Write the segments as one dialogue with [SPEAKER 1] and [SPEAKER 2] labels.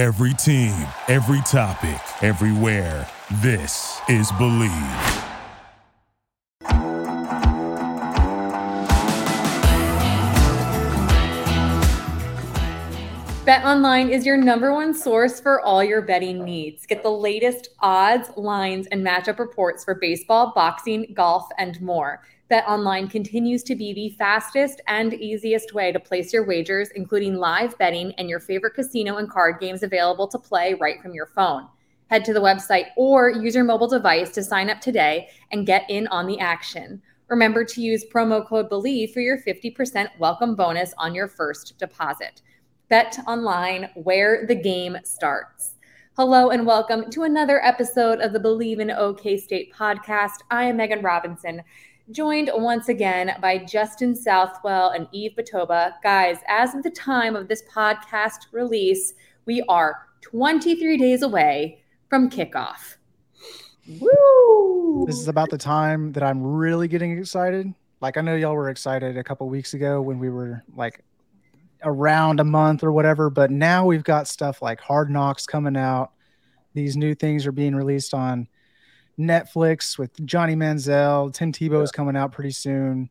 [SPEAKER 1] Every team, every topic, everywhere. This is Believe.
[SPEAKER 2] BetOnline is your number one source for all your betting needs. Get the latest odds, lines, and matchup reports for baseball, boxing, golf, and more. BetOnline continues to be the fastest and easiest way to place your wagers, including live betting and your favorite casino and card games available to play right from your phone. Head to the website or use your mobile device to sign up today and get in on the action. Remember to use promo code BELIEVE for your 50% welcome bonus on your first deposit. Bet online where the game starts. Hello and welcome to another episode of the Believe in OK State podcast. I am Meghan Robinson, joined once again by Justin Southwell and Yves Batoba. Guys, as of the time of this podcast release, we are 23 days away from kickoff.
[SPEAKER 3] Woo! This is about the time that I'm really getting excited. Like I know y'all were excited a couple weeks ago when we were like around a month or whatever. But now we've got stuff like Hard Knocks coming out. These new things are being released on Netflix with Johnny Manziel. Tim Tebow is coming out pretty soon.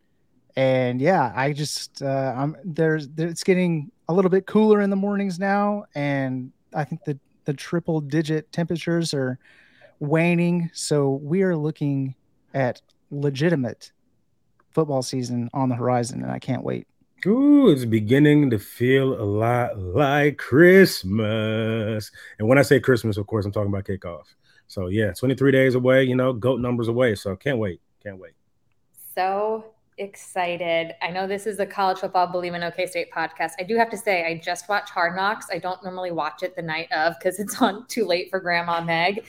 [SPEAKER 3] And yeah, I just uh, I'm there's it's getting a little bit cooler in the mornings now, and I think the the triple digit temperatures are waning. So we are looking at legitimate football season on the horizon, and I can't wait.
[SPEAKER 4] Ooh, it's beginning to feel a lot like Christmas. And when I say Christmas, of course, I'm talking about kickoff. So yeah, 23 days away, you know, goat numbers away. So can't wait. Can't wait.
[SPEAKER 2] So excited. I know this is a college football Believe in OK State podcast. I do have to say, I just watched Hard Knocks. I don't normally watch it the night of because it's on too late for Grandma Meg.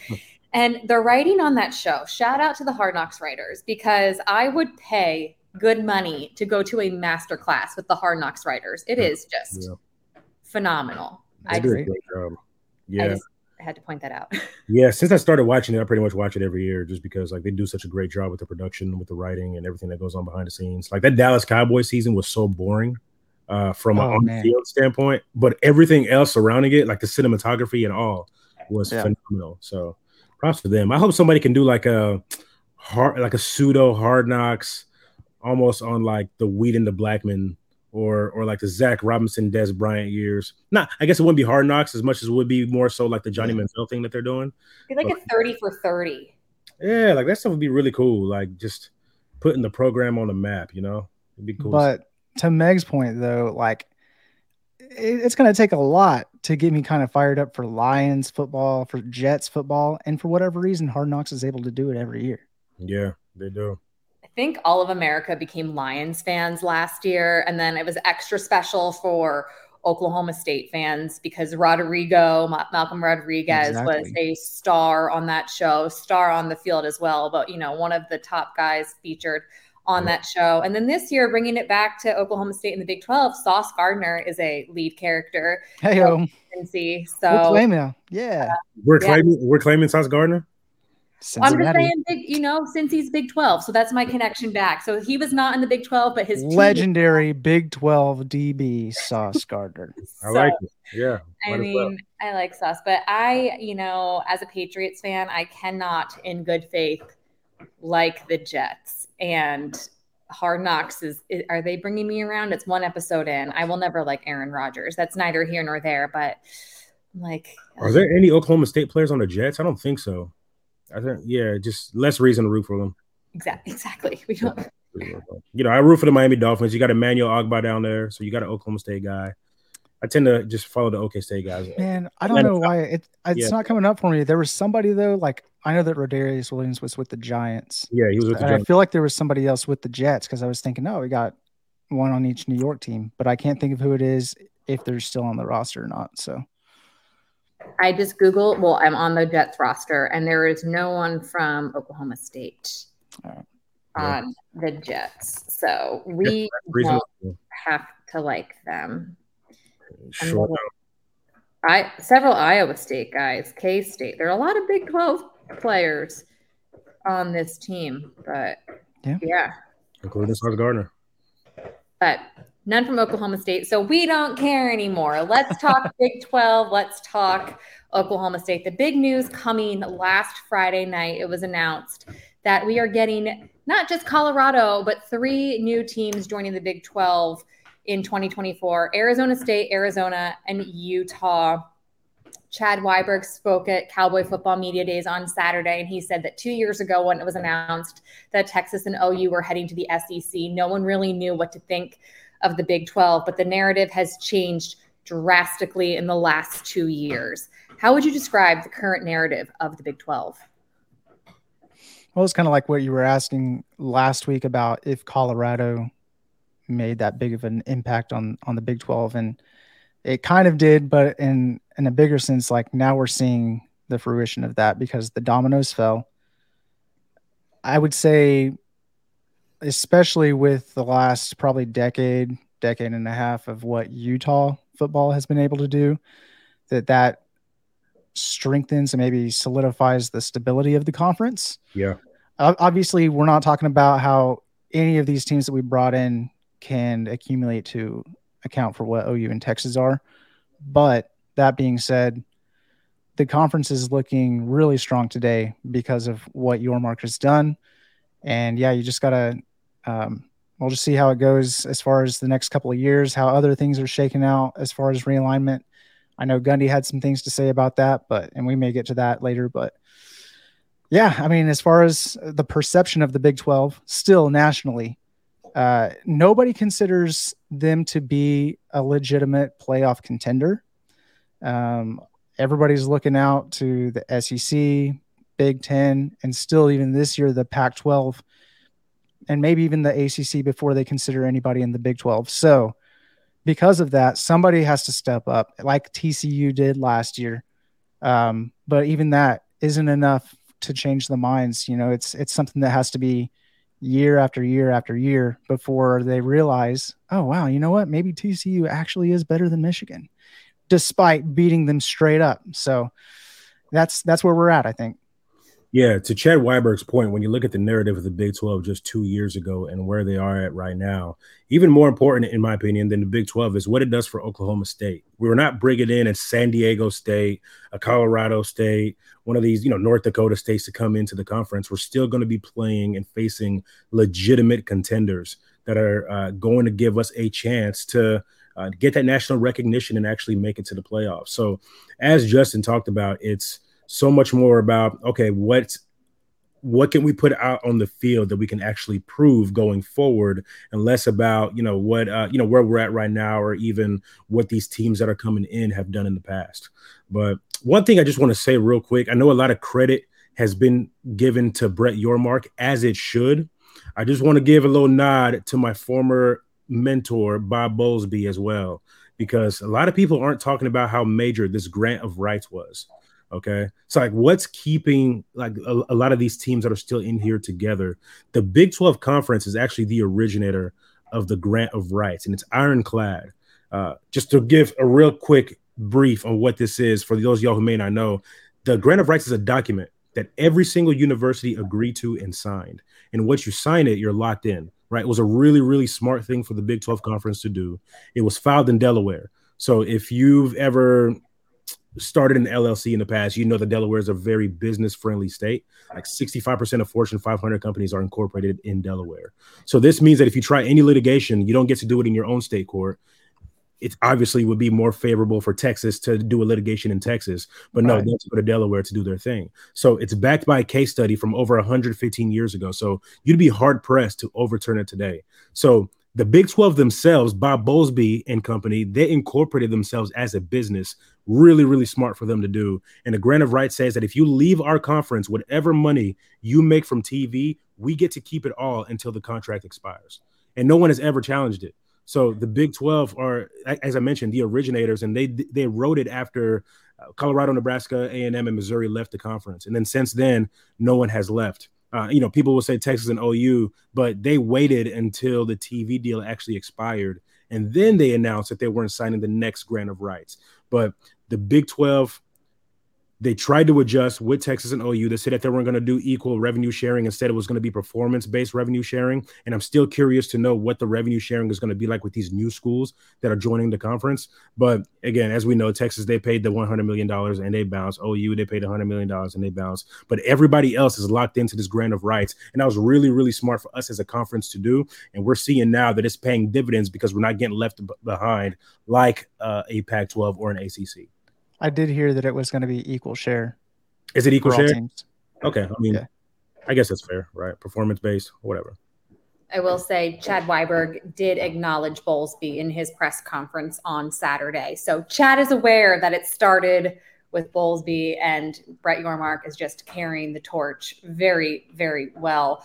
[SPEAKER 2] and the writing on that show, shout out to the Hard Knocks writers because I would pay good money to go to a master class with the Hard Knocks writers. It is just yeah. phenomenal. I just, yeah. I just had to point that out.
[SPEAKER 4] yeah, since I started watching it, I pretty much watch it every year just because like they do such a great job with the production, with the writing, and everything that goes on behind the scenes. Like that Dallas Cowboy season was so boring uh, from oh, an on field standpoint, but everything else surrounding it, like the cinematography and all, was yeah. phenomenal. So props for them. I hope somebody can do like a hard, like a pseudo Hard Knocks almost on like the Weeden the Blackmon or or like the Zac Robinson, Dez Bryant years. Not, I guess it wouldn't be hard knocks as much as it would be more so like the Johnny Manziel thing that they're doing.
[SPEAKER 2] Be like but, a 30 for 30.
[SPEAKER 4] Yeah, like that stuff would be really cool. Like just putting the program on the map, you know? It'd be cool.
[SPEAKER 3] But to Meg's point though, like it's going to take a lot to get me kind of fired up for Lions football, for Jets football, and for whatever reason, Hard Knocks is able to do it every year.
[SPEAKER 4] Yeah, they do
[SPEAKER 2] think all of America became Lions fans last year. And then it was extra special for Oklahoma State fans because Rodrigo, Malcolm Rodriguez, exactly. was a star on that show, star on the field as well, but, you know, one of the top guys featured on that show. And then this year, bringing it back to Oklahoma State in the Big 12, Sauce Gardner is a lead character.
[SPEAKER 3] Hey, so we'll claim him. Yeah.
[SPEAKER 4] Uh, we're claiming, we're claiming Sauce Gardner.
[SPEAKER 2] Cincinnati. I'm just saying, big, you know, since he's Big 12. So that's my connection back. So he was not in the Big 12, but his
[SPEAKER 3] legendary Big 12 DB Sauce Gardner.
[SPEAKER 4] so, I like it. Yeah.
[SPEAKER 2] I mean, well. I like Sauce, but I, you know, as a Patriots fan, I cannot in good faith like the Jets. And Hard Knocks is, is are they bringing me around? It's one episode in. I will never like Aaron Rodgers. That's neither here nor there, but like
[SPEAKER 4] Are there any Oklahoma State players on the Jets? I don't think so. I think yeah, just less reason to root for them.
[SPEAKER 2] Exactly. Exactly. We don't.
[SPEAKER 4] You know, I root for the Miami Dolphins. You got Emmanuel Ogbah down there, so you got an Oklahoma State guy. I tend to just follow the OK State guys.
[SPEAKER 3] Man, I don't know why it, it's yeah. not coming up for me. There was somebody though, like I know that Rodarius Williams was with the Giants.
[SPEAKER 4] Yeah, he was with the
[SPEAKER 3] Giants. I feel like there was somebody else with the Jets because I was thinking, oh, we got one on each New York team, but I can't think of who it is if they're still on the roster or not. So
[SPEAKER 2] I just Googled, well, I'm on the Jets roster, and there is no one from Oklahoma State on um, yeah. the Jets. So we yeah, have to like them. Sure. I several Iowa State guys, K State. There are a lot of Big 12 players on this team, but yeah, yeah.
[SPEAKER 4] including Sauce Gardner.
[SPEAKER 2] But none from Oklahoma State. So we don't care anymore. Let's talk Big 12. Let's talk Oklahoma State. The big news coming last Friday night, it was announced that we are getting not just Colorado, but three new teams joining the Big 12 in 2024 Arizona State, Arizona, and Utah. Chad Weiberg spoke at Cowboy Football Media Days on Saturday, and he said that two years ago, when it was announced that Texas and OU were heading to the SEC, no one really knew what to think of the Big 12, but the narrative has changed drastically in the last two years. How would you describe the current narrative of the Big 12?
[SPEAKER 3] Well, it's kind of like what you were asking last week about if Colorado made that big of an impact on on the Big 12 and it kind of did but in in a bigger sense like now we're seeing the fruition of that because the dominoes fell I would say especially with the last probably decade decade and a half of what Utah football has been able to do that that strengthens and maybe solidifies the stability of the conference.
[SPEAKER 4] Yeah.
[SPEAKER 3] Obviously, we're not talking about how any of these teams that we brought in can accumulate to account for what OU and Texas are. But that being said, the conference is looking really strong today because of what Yormark has done. And yeah, you just got to, um, we'll just see how it goes as far as the next couple of years, how other things are shaking out as far as realignment. I know Gundy had some things to say about that, but, and we may get to that later, but yeah, I mean, as far as the perception of the Big 12, still nationally, uh, nobody considers them to be a legitimate playoff contender. Um, everybody's looking out to the SEC, Big Ten, and still even this year the Pac-12, and maybe even the ACC before they consider anybody in the Big 12. So, because of that, somebody has to step up, like TCU did last year. Um, but even that isn't enough to change the minds. You know, it's it's something that has to be year after year after year before they realize, oh wow, you know what? Maybe TCU actually is better than Michigan, despite beating them straight up. So that's that's where we're at, I think.
[SPEAKER 4] Yeah, to Chad Weiberg's point, when you look at the narrative of the Big 12 just two years ago and where they are at right now, even more important, in my opinion, than the Big 12 is what it does for Oklahoma State. We were not bringing in a San Diego State, a Colorado State, one of these, you know, North Dakota states to come into the conference. We're still going to be playing and facing legitimate contenders that are uh, going to give us a chance to uh, get that national recognition and actually make it to the playoffs. So, as Justin talked about, it's so much more about okay, what what can we put out on the field that we can actually prove going forward? And less about you know what uh, you know where we're at right now or even what these teams that are coming in have done in the past. But one thing i just want to say real quick i know a lot of credit has been given to brett yormark as it should. I just want to give a little nod to my former mentor bob bowlesby as well because a lot of people aren't talking about how major this grant of rights was Okay. So, like, what's keeping like a, a, lot of these teams that are still in here together? The Big 12 Conference is actually the originator of the grant of rights, and it's ironclad. Uh, just to give a real quick brief on what this is for those y'all who may not know, the grant of rights is a document that every single university agreed to and signed. And once you sign it, you're locked in, right? It was a really, really smart thing for the Big 12 Conference to do. It was filed in Delaware. So if you've ever started an LLC in the past, you know that Delaware is a very business friendly state. Like 65% of Fortune 500 companies are incorporated in Delaware. So this means that if you try any litigation, you don't get to do it in your own state court. It obviously would be more favorable for Texas to do a litigation in Texas, but no, right. they go to Delaware to do their thing. So it's backed by a case study from over 115 years ago. So you'd be hard pressed to overturn it today. So the Big 12 themselves, Bob Bowlesby and company, they incorporated themselves as a business. Really, really smart for them to do. And the grant of rights says that if you leave our conference, whatever money you make from TV, we get to keep it all until the contract expires. And no one has ever challenged it. So the Big 12 are, as I mentioned, the originators, and they they wrote it after uh, Colorado, Nebraska, A&M, and Missouri left the conference. And then since then, no one has left. Uh, you know, people will say Texas and OU, but they waited until the TV deal actually expired, and then they announced that they weren't signing the next grant of rights. But the Big 12 they tried to adjust with Texas and OU. They said that they weren't going to do equal revenue sharing. Instead, it was going to be performance based revenue sharing. And I'm still curious to know what the revenue sharing is going to be like with these new schools that are joining the conference. But again, as we know, Texas, they paid the $100 million and they bounced. OU, they paid $100 million and they bounced. But everybody else is locked into this grant of rights. And that was really, really smart for us as a conference to do. And we're seeing now that it's paying dividends because we're not getting left behind like uh, a Pac 12 or an ACC.
[SPEAKER 3] I did hear that it was going to be equal share.
[SPEAKER 4] Is it equal share? Teams. Okay, I mean, yeah. I guess that's fair, right? Performance based, whatever.
[SPEAKER 2] I will say Chad Weiberg did acknowledge Bowlesby in his press conference on Saturday. So Chad is aware that it started with Bowlesby, and Brett Yormark is just carrying the torch very, very well.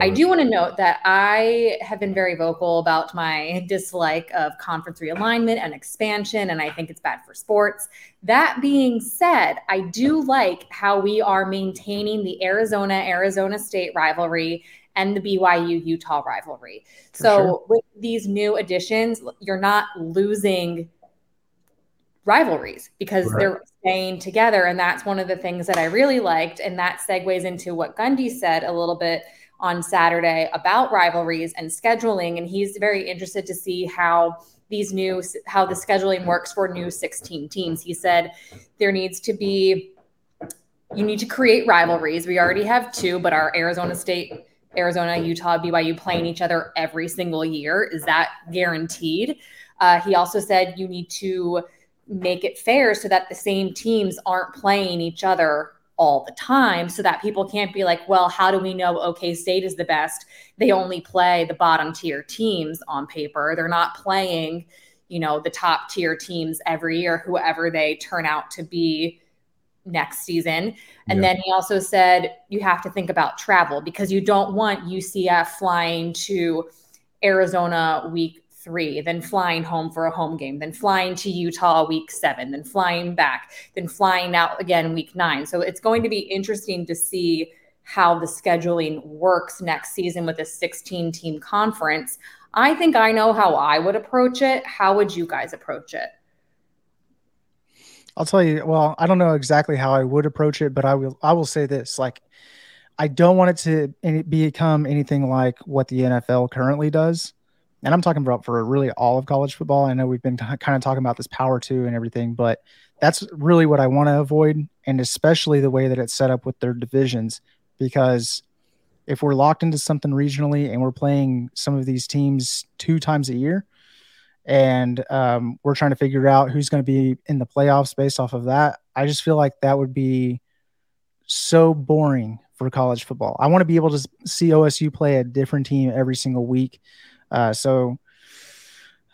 [SPEAKER 2] I do want to note that I have been very vocal about my dislike of conference realignment and expansion, and I think it's bad for sports. That being said, I do like how we are maintaining the Arizona Arizona State rivalry and the BYU Utah rivalry. For so, sure. with these new additions, you're not losing rivalries because right. they're staying together. And that's one of the things that I really liked. And that segues into what Gundy said a little bit on Saturday about rivalries and scheduling. And he's very interested to see how these new, how the scheduling works for new 16 teams. He said there needs to be, you need to create rivalries. We already have two, but our Arizona State Arizona, Utah, BYU playing each other every single year. Is that guaranteed? Uh, he also said you need to make it fair so that the same teams aren't playing each other all the time so that people can't be like, well, how do we know OK State is the best? They only play the bottom tier teams on paper. They're not playing, you know, the top tier teams every year, whoever they turn out to be next season. And yeah. then he also said you have to think about travel because you don't want UCF flying to Arizona week three, then flying home for a home game, then flying to Utah week seven, then flying back, then flying out again week nine. So it's going to be interesting to see how the scheduling works next season with a 16 team conference. I think I know how I would approach it. How would you guys approach it?
[SPEAKER 3] I'll tell you, well, I don't know exactly how I would approach it, but I will I will say this, like I don't want it to become anything like what the NFL currently does and I'm talking about for really all of college football. I know we've been t- kind of talking about this power two and everything, but that's really what I want to avoid, and especially the way that it's set up with their divisions, because if we're locked into something regionally and we're playing some of these teams two times a year, and um, we're trying to figure out who's going to be in the playoffs based off of that, I just feel like that would be so boring for college football. I want to be able to see OSU play a different team every single week uh, so,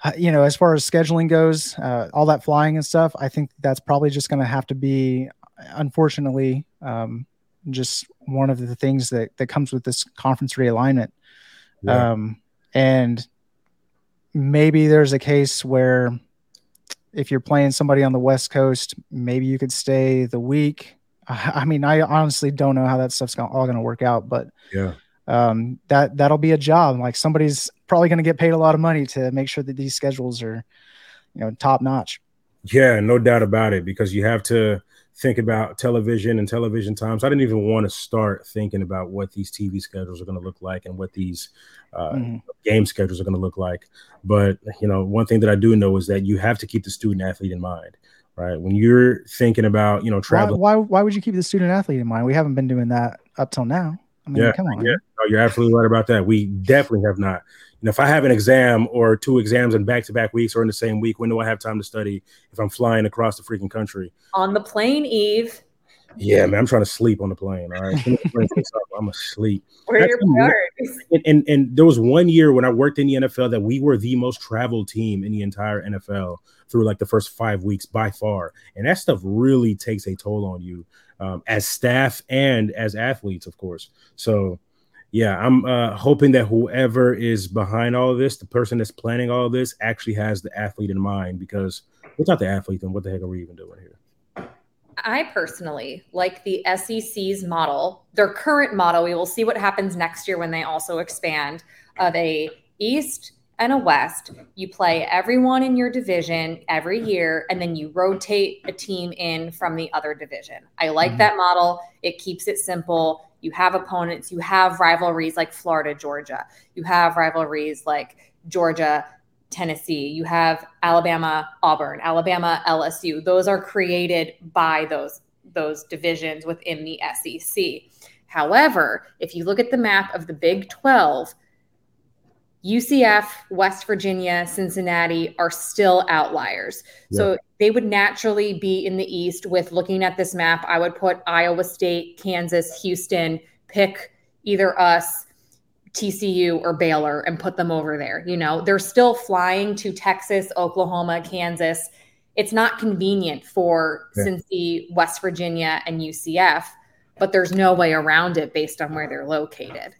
[SPEAKER 3] uh, you know, as far as scheduling goes, uh, all that flying and stuff, I think that's probably just going to have to be, unfortunately, um, just one of the things that, that comes with this conference realignment. Yeah. Um, and maybe there's a case where if you're playing somebody on the West Coast, maybe you could stay the week. I mean, I honestly don't know how that stuff's all going to work out, but
[SPEAKER 4] yeah,
[SPEAKER 3] um, that that'll be a job. Like somebody's probably going to get paid a lot of money to make sure that these schedules are, you know, top notch.
[SPEAKER 4] Yeah, no doubt about it. Because you have to think about television and television times. I didn't even want to start thinking about what these TV schedules are going to look like and what these uh, mm-hmm. game schedules are going to look like. But you know, one thing that I do know is that you have to keep the student athlete in mind right? When you're thinking about, you know, travel.
[SPEAKER 3] Why, why, why, would you keep the student athlete in mind? We haven't been doing that up till now. I mean,
[SPEAKER 4] yeah,
[SPEAKER 3] come on.
[SPEAKER 4] Yeah, no, you're absolutely right about that. We definitely have not. You know, if I have an exam or two exams in back to back weeks or in the same week, when do I have time to study if I'm flying across the freaking country?
[SPEAKER 2] On the plane, Yves.
[SPEAKER 4] Yeah, man, I'm trying to sleep on the plane. All right, I'm asleep.
[SPEAKER 2] Where are your priorities?
[SPEAKER 4] And, and, and there was one year when I worked in the NFL that we were the most traveled team in the entire NFL through like the first five weeks by far, and that stuff really takes a toll on you um, as staff and as athletes, of course. So, yeah, I'm uh, hoping that whoever is behind all this, the person that's planning all this, actually has the athlete in mind. Because without the athlete, then what the heck are we even doing here?
[SPEAKER 2] I personally like the SEC's model, their current model. We will see what happens next year when they also expand of a East and a West. You play everyone in your division every year, and then you rotate a team in from the other division. I like mm-hmm. that model. It keeps it simple. You have opponents, you have rivalries like Florida, Georgia. You have rivalries like Georgia, Tennessee. You have Alabama, Auburn, Alabama, LSU. Those are created by those those divisions within the SEC. However, if you look at the map of the Big 12, UCF, West Virginia, Cincinnati are still outliers. Yeah. So they would naturally be in the East with looking at this map. I would put Iowa State, Kansas, Houston, pick either us, TCU, or Baylor and put them over there. You know, they're still flying to Texas, Oklahoma, Kansas. It's not convenient for yeah. Cincy, West Virginia, and UCF, but there's no way around it based on where they're located.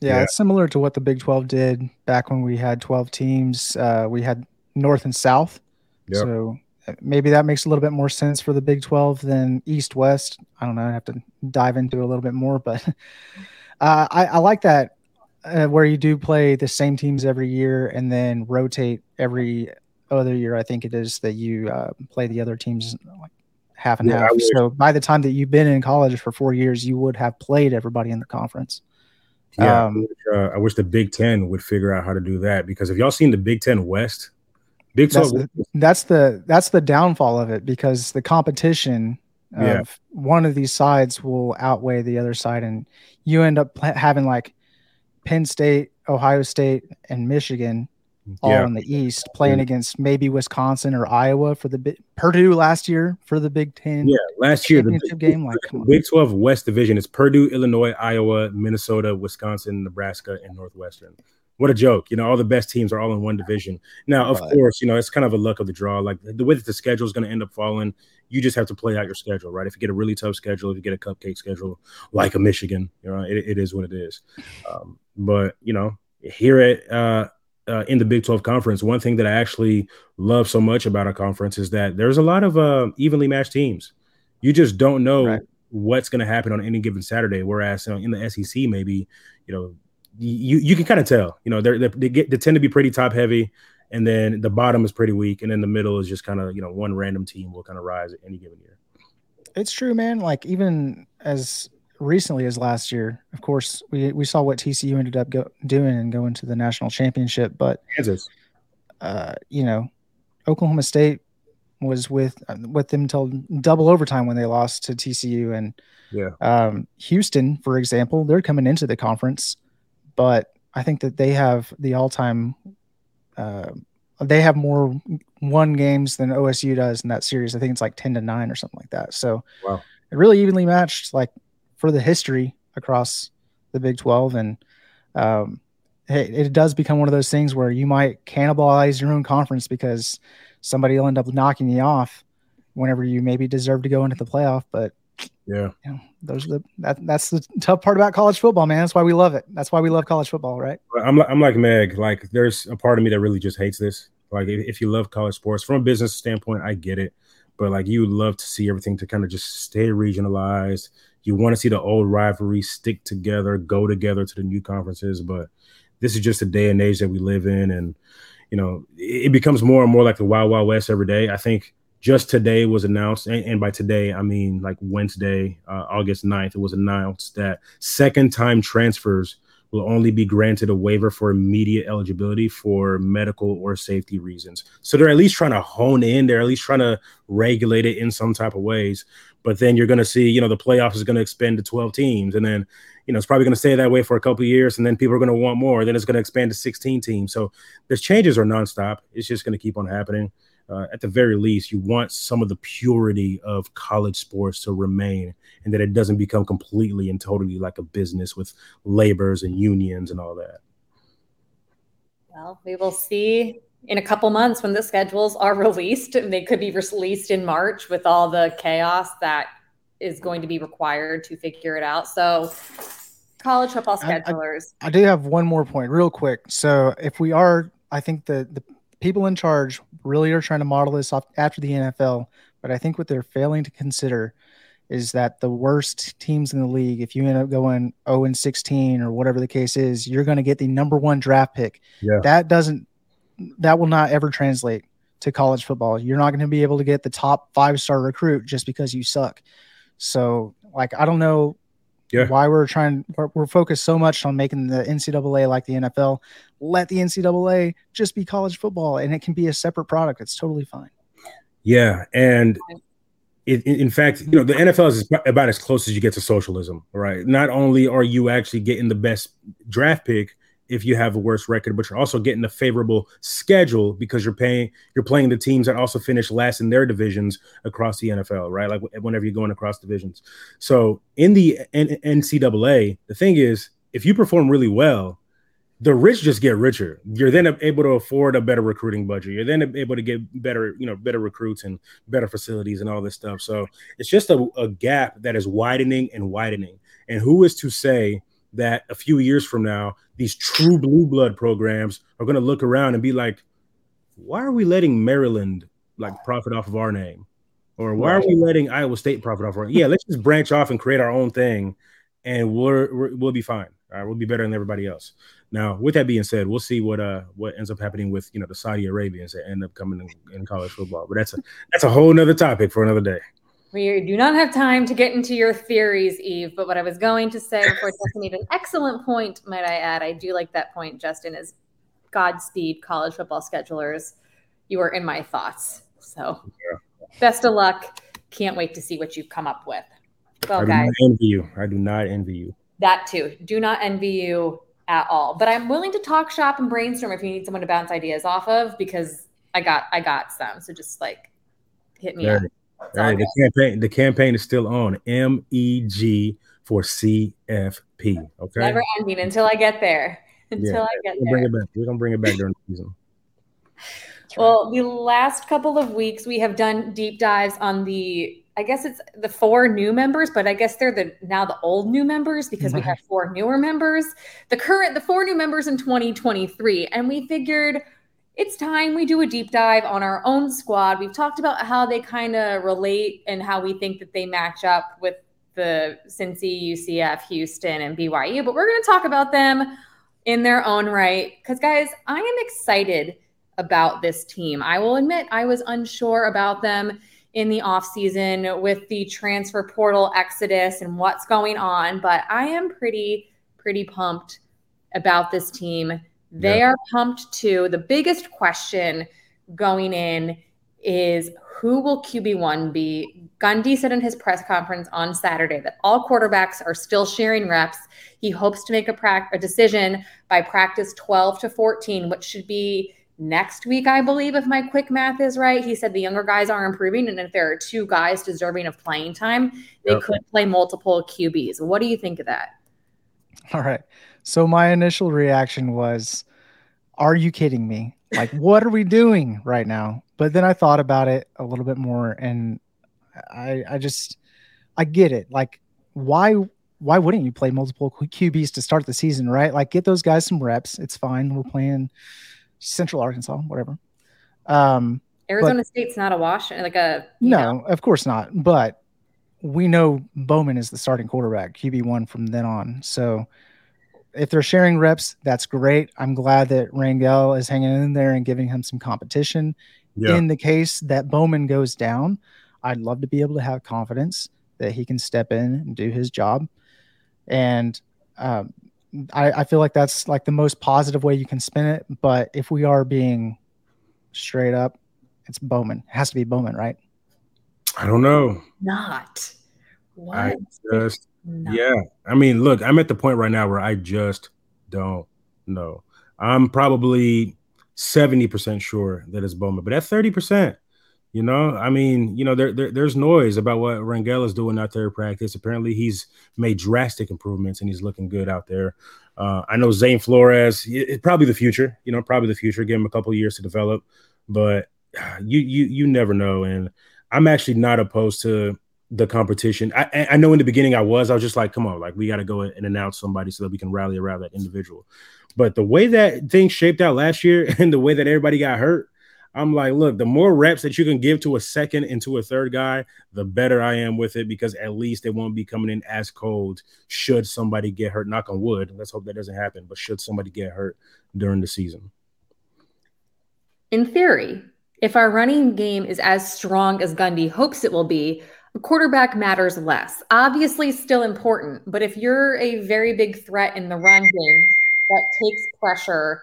[SPEAKER 3] Yeah, yeah, it's similar to what the Big 12 did back when we had 12 teams. Uh, we had North and South. Yep. So uh, maybe that makes a little bit more sense for the Big 12 than East West. I don't know. I have to dive into it a little bit more, but uh, I, I, like that uh, where you do play the same teams every year and then rotate every other year. I think it is that you uh, play the other teams like half and yeah, half. So by the time that you've been in college for four years, you would have played everybody in the conference.
[SPEAKER 4] Yeah, um, I, wish, uh, I, wish, the Big Ten would figure out how to do that because if y'all seen the Big Ten West,
[SPEAKER 3] Big Twelve, that's the, that's the that's the downfall of it because the competition of yeah. one of these sides will outweigh the other side, and you end up having like Penn State, Ohio State, and Michigan all yeah. in the East, playing yeah. against maybe Wisconsin or Iowa for the Purdue last year for the Big Ten.
[SPEAKER 4] Yeah, last year the big, game like Big Twelve West Division is Purdue, Illinois, Iowa, Minnesota, Wisconsin, Nebraska, and Northwestern. What a joke! You know, all the best teams are all in one division. Now, of right. course, you know it's kind of a luck of the draw. Like the way that the schedule is going to end up falling, you just have to play out your schedule, right? If you get a really tough schedule, if you get a cupcake schedule like a Michigan, you know, it, it is what it is. Um, but you know, here at uh, uh, in the Big 12 conference, one thing that I actually love so much about our conference is that there's a lot of uh, evenly matched teams. You just don't know right. what's going to happen on any given Saturday. Whereas you know, in the SEC, maybe you know you you can kind of tell. You know, they're, they're, they get they tend to be pretty top heavy, and then the bottom is pretty weak, and then the middle is just kind of you know one random team will kind of rise at any given year.
[SPEAKER 3] It's true, man. Like even as recently as last year. Of course, we we saw what TCU ended up go, doing and going to the national championship, but
[SPEAKER 4] Kansas,
[SPEAKER 3] uh, you know, Oklahoma State was with with them until double overtime when they lost to TCU, and
[SPEAKER 4] yeah,
[SPEAKER 3] um, Houston, for example, they're coming into the conference, but I think that they have the all time. Uh, they have more won games than OSU does in that series. I think it's like ten to nine or something like that. So,
[SPEAKER 4] wow.
[SPEAKER 3] it really evenly matched. Like for the history across the Big 12. And um, it, it does become one of those things where you might cannibalize your own conference because somebody will end up knocking you off whenever you maybe deserve to go into the playoff. But
[SPEAKER 4] yeah,
[SPEAKER 3] you know, those are the that, that's the tough part about college football, man. That's why we love it. That's why we love college football, right?
[SPEAKER 4] I'm I'm like Meg. Like, there's a part of me that really just hates this. Like, if you love college sports from a business standpoint, I get it. But like, you would love to see everything to kind of just stay regionalized, you want to see the old rivalries stick together, go together to the new conferences. But this is just a day and age that we live in. And, you know, it becomes more and more like the Wild Wild West every day. I think just today was announced, and, and by today, I mean like Wednesday, uh, August 9th, it was announced that second time transfers will only be granted a waiver for immediate eligibility for medical or safety reasons. So they're at least trying to hone in, they're at least trying to regulate it in some type of ways. But then you're going to see, you know, the playoffs is going to expand to 12 teams. And then, you know, it's probably going to stay that way for a couple years. And then people are going to want more. Then it's going to expand to 16 teams. So the changes are nonstop. It's just going to keep on happening. Uh, at the very least, you want some of the purity of college sports to remain and that it doesn't become completely and totally like a business with labors and unions and all that.
[SPEAKER 2] Well, we will see in a couple months when the schedules are released. They could be released in March with all the chaos that is going to be required to figure it out. So, college football schedulers.
[SPEAKER 3] I, I, I do have one more point, real quick. So, if we are, I think the the people in charge really are trying to model this off after the NFL, but I think what they're failing to consider is that the worst teams in the league, if you end up going 0 and 16 or whatever the case is, you're going to get the number one draft pick.
[SPEAKER 4] Yeah.
[SPEAKER 3] That doesn't that will not ever translate to college football. You're not going to be able to get the top five star recruit just because you suck. So, like, I don't know yeah. why we're trying, we're, we're, focused so much on making the NCAA like the NFL. Let the NCAA just be college football and it can be a separate product. It's totally fine.
[SPEAKER 4] Yeah. And it, in fact, you know, the NFL is about as close as you get to socialism, right? Not only are you actually getting the best draft pick, if you have a worse record, but you're also getting a favorable schedule because you're paying you're playing the teams that also finish last in their divisions across the NFL, right? Like whenever you're going across divisions. So in the NCAA, the thing is, if you perform really well, the rich just get richer. You're then able to afford a better recruiting budget. You're then able to get better, you know, better recruits and better facilities and all this stuff. So it's just a, a gap that is widening and widening. And who is to say that a few years from now, these true blue blood programs are going to look around and be like, why are we letting Maryland like profit off of our name? Or why are we letting Iowa State profit off our Yeah, let's just branch off and create our own thing and we're, we will be fine. All right, we'll be better than everybody else. Now, with that being said, we'll see what uh what ends up happening with you know the Saudi Arabians that end up coming in, in college football. But that's a that's a whole nother topic for another day.
[SPEAKER 2] We do not have time to get into your theories, Yves. But what I was going to say before Justin made an excellent point, might I add, I do like that point, Justin, is Godspeed, college football schedulers. You are in my thoughts. So yeah. best of luck. Can't wait to see what you come up with.
[SPEAKER 4] Well, I guys. envy you. I do not envy you.
[SPEAKER 2] That too. Do not envy you at all. But I'm willing to talk shop and brainstorm if you need someone to bounce ideas off of because I got I got some. So just like hit me up.
[SPEAKER 4] Right, the campaign the campaign is still on. M E G for CFP. Okay.
[SPEAKER 2] Never ending until I get there. Until yeah, I get
[SPEAKER 4] we'll
[SPEAKER 2] there.
[SPEAKER 4] Bring it back. We're gonna bring it back during the season.
[SPEAKER 2] Well, the last couple of weeks we have done deep dives on the I guess it's the four new members, but I guess they're the now the old new members because we have four newer members. The current the four new members in 2023 and we figured it's time we do a deep dive on our own squad. We've talked about how they kind of relate and how we think that they match up with the Cincy, UCF, Houston, and BYU, but we're going to talk about them in their own right. Because, guys, I am excited about this team. I will admit I was unsure about them in the offseason with the transfer portal exodus and what's going on, but I am pretty, pretty pumped about this team they yeah. are pumped too. The biggest question going in is who will QB1 be? Gundy said in his press conference on Saturday that all quarterbacks are still sharing reps. He hopes to make a, pra- a decision by practice 12 to 14, which should be next week, I believe, if my quick math is right. He said the younger guys are improving, and if there are two guys deserving of playing time, they yep. could play multiple QBs. What do you think of that?
[SPEAKER 3] All right. So my initial reaction was, are you kidding me? Like, what are we doing right now? But then I thought about it a little bit more and I I just I get it. Like, why why wouldn't you play multiple QBs to start the season, right? Like get those guys some reps. It's fine. We're playing Central Arkansas, whatever. Um
[SPEAKER 2] Arizona but, State's not a wash like a
[SPEAKER 3] No, know. of course not. But we know Bowman is the starting quarterback, QB1 from then on. So if they're sharing reps, that's great. I'm glad that Rangel is hanging in there and giving him some competition. Yeah. In the case that Bowman goes down, I'd love to be able to have confidence that he can step in and do his job. And um, I, I, feel like that's like the most positive way you can spin it. But if we are being straight up, it's Bowman. It has to be Bowman, right?
[SPEAKER 4] I don't know.
[SPEAKER 2] Not.
[SPEAKER 4] What? I just no. Yeah. I mean, look, I'm at the point right now where I just don't know. I'm probably 70% sure that it's Bowman, but at 30%, you know, I mean, you know, there, there, there's noise about what Rangel is doing out there in practice. Apparently, he's made drastic improvements and he's looking good out there. Uh, I know Zane Flores, it, probably the future, you know, probably the future. Give him a couple years to develop, but you you you never know. And I'm actually not opposed to the competition. I, I know in the beginning I was, I was just like, come on, like we got to go and announce somebody so that we can rally around that individual. But the way that things shaped out last year and the way that everybody got hurt, I'm like, look, the more reps that you can give to a second and to a third guy, the better I am with it because at least it won't be coming in as cold should somebody get hurt. Knock on wood. Let's hope that doesn't happen. But should somebody get hurt during the season?
[SPEAKER 2] in theory, if our running game is as strong as Gundy hopes it will be, quarterback matters less. Obviously, still important, but if you're a very big threat in the run game, that takes pressure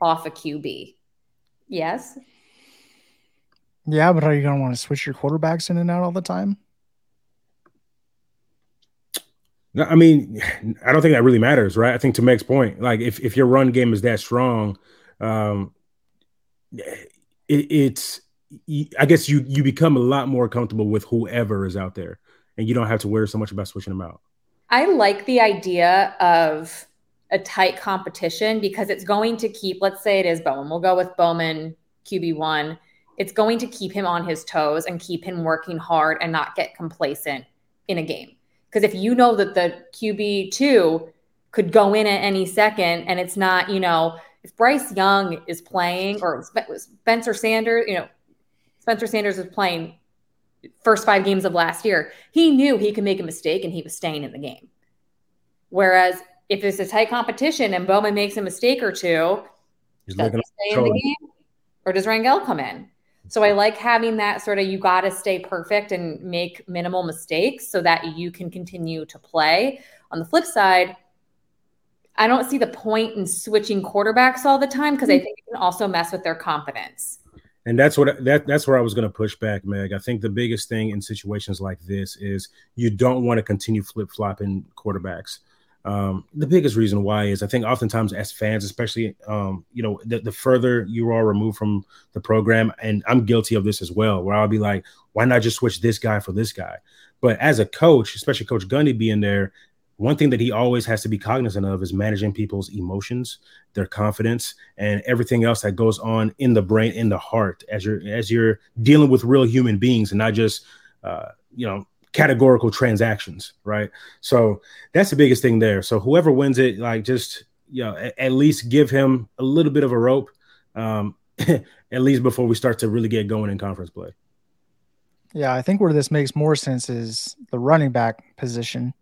[SPEAKER 2] off a QB. Yes.
[SPEAKER 3] Yeah, but are you going to want to switch your quarterbacks in and out all the time?
[SPEAKER 4] I mean, I don't think that really matters, right? I think to Meg's point, like if, if your run game is that strong, um, it, it's I guess you you become a lot more comfortable with whoever is out there, and you don't have to worry so much about switching them out.
[SPEAKER 2] I like the idea of a tight competition because it's going to keep. Let's say it is Bowman. We'll go with Bowman QB one. It's going to keep him on his toes and keep him working hard and not get complacent in a game. Because if you know that the QB two could go in at any second and it's not, you know, if Bryce Young is playing or Spencer Sanders, you know, Spencer Sanders was playing first five games of last year, he knew he could make a mistake and he was staying in the game. Whereas if it's a tight competition and Bowman makes a mistake or two, He's does he stay in the game or does Rangel come in? So I like having that sort of you got to stay perfect and make minimal mistakes so that you can continue to play. On the flip side, I don't see the point in switching quarterbacks all the time because I hmm. think it can also mess with their confidence.
[SPEAKER 4] And that's what that that's where I was going to push back, Meg. I think the biggest thing in situations like this is you don't want to continue flip flopping quarterbacks. Um, the biggest reason why is I think oftentimes as fans, especially um, you know, the, the, further you are removed from the program, and I'm guilty of this as well, where I'll be like, why not just switch this guy for this guy? But as a coach, especially Coach Gundy being there, one thing that he always has to be cognizant of is managing people's emotions, their confidence, and everything else that goes on in the brain, in the heart, as you're as you're dealing with real human beings and not just uh, you know categorical transactions, right? So that's the biggest thing there. So whoever wins it, like just you know, at, at least give him a little bit of a rope, um, at least before we start to really get going in conference play.
[SPEAKER 3] Yeah, I think where this makes more sense is the running back position